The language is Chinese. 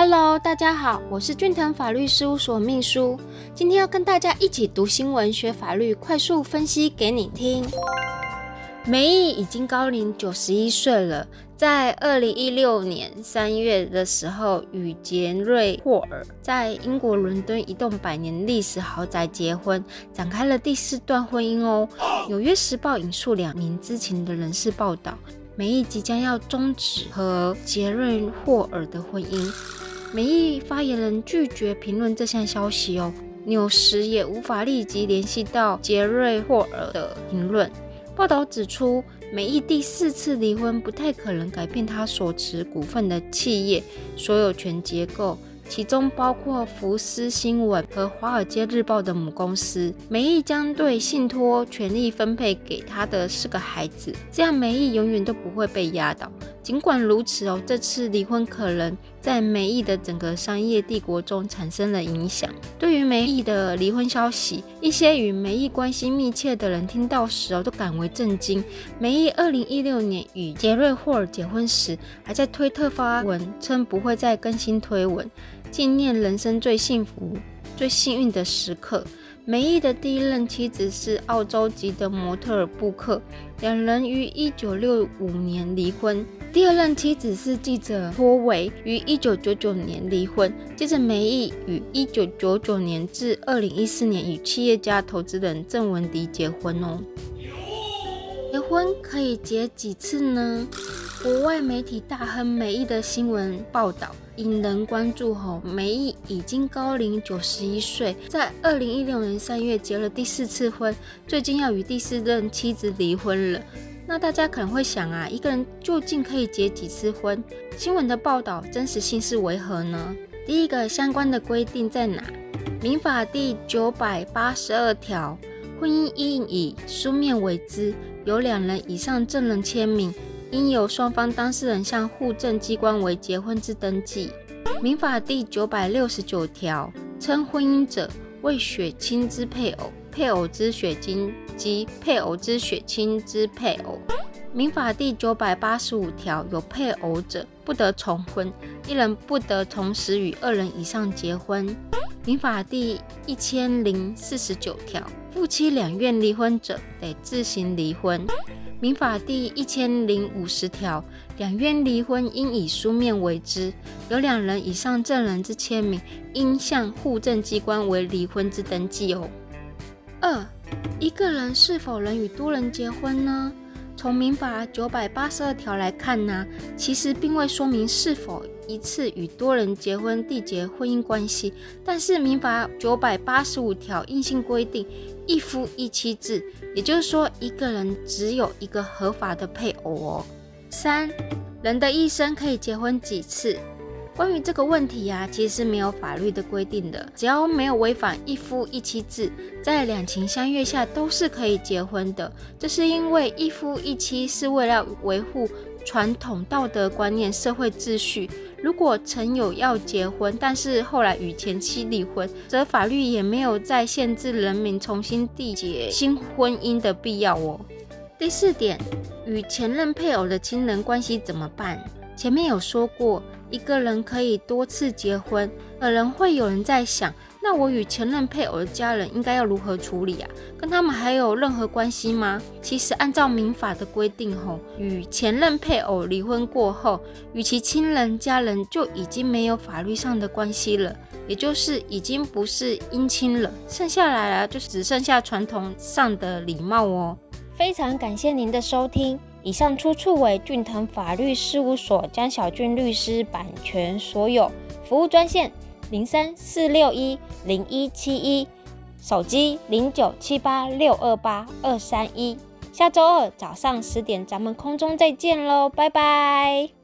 Hello，大家好，我是俊腾法律事务所秘书，今天要跟大家一起读新闻、学法律，快速分析给你听。梅姨已经高龄九十一岁了，在二零一六年三月的时候，与杰瑞霍尔在英国伦敦一栋百年历史豪宅结婚，展开了第四段婚姻哦。纽约时报引述两名知情的人士报道。梅姨即将要终止和杰瑞霍尔的婚姻，梅姨发言人拒绝评论这项消息哦。纽时也无法立即联系到杰瑞霍尔的评论。报道指出，梅姨第四次离婚不太可能改变她所持股份的企业所有权结构。其中包括福斯新闻和华尔街日报的母公司。梅姨将对信托权利分配给他的四个孩子，这样梅姨永远都不会被压倒。尽管如此哦，这次离婚可能在梅姨的整个商业帝国中产生了影响。对于梅姨的离婚消息，一些与梅姨关系密切的人听到时哦，都感为震惊。梅姨二零一六年与杰瑞霍尔结婚时，还在推特发文称不会再更新推文，纪念人生最幸福、最幸运的时刻。梅姨的第一任妻子是澳洲籍的模特儿布克，两人于一九六五年离婚。第二任妻子是记者托维，于一九九九年离婚。接着，梅姨于一九九九年至二零一四年与企业家、投资人郑文迪结婚哦。婚可以结几次呢？国外媒体大亨梅姨的新闻报道引人关注吼，梅姨已经高龄九十一岁，在二零一六年三月结了第四次婚，最近要与第四任妻子离婚了。那大家可能会想啊，一个人究竟可以结几次婚？新闻的报道真实性是为何呢？第一个相关的规定在哪？民法第九百八十二条，婚姻应以书面为之，有两人以上证人签名，应由双方当事人向户政机关为结婚之登记。民法第九百六十九条，称婚姻者为血亲之配偶。配偶之血亲及配偶之血亲之配偶。民法第九百八十五条，有配偶者不得重婚，一人不得同时与二人以上结婚。民法第一千零四十九条，夫妻两院离婚者得自行离婚。民法第一千零五十条，两院离婚应以书面为之，有两人以上证人之签名，应向户政机关为离婚之登记哦。二，一个人是否能与多人结婚呢？从民法九百八十二条来看呢，其实并未说明是否一次与多人结婚缔结婚姻关系。但是民法九百八十五条硬性规定一夫一妻制，也就是说一个人只有一个合法的配偶哦。三，人的一生可以结婚几次？关于这个问题呀，其实是没有法律的规定的，只要没有违反一夫一妻制，在两情相悦下都是可以结婚的。这是因为一夫一妻是为了维护传统道德观念、社会秩序。如果曾有要结婚，但是后来与前妻离婚，则法律也没有再限制人民重新缔结新婚姻的必要哦。第四点，与前任配偶的亲人关系怎么办？前面有说过。一个人可以多次结婚，可能会有人在想，那我与前任配偶的家人应该要如何处理啊？跟他们还有任何关系吗？其实按照民法的规定，吼，与前任配偶离婚过后，与其亲人家人就已经没有法律上的关系了，也就是已经不是姻亲了，剩下来啊，就只剩下传统上的礼貌哦。非常感谢您的收听。以上出处为俊腾法律事务所江小俊律师版权所有。服务专线零三四六一零一七一，手机零九七八六二八二三一。下周二早上十点，咱们空中再见喽，拜拜。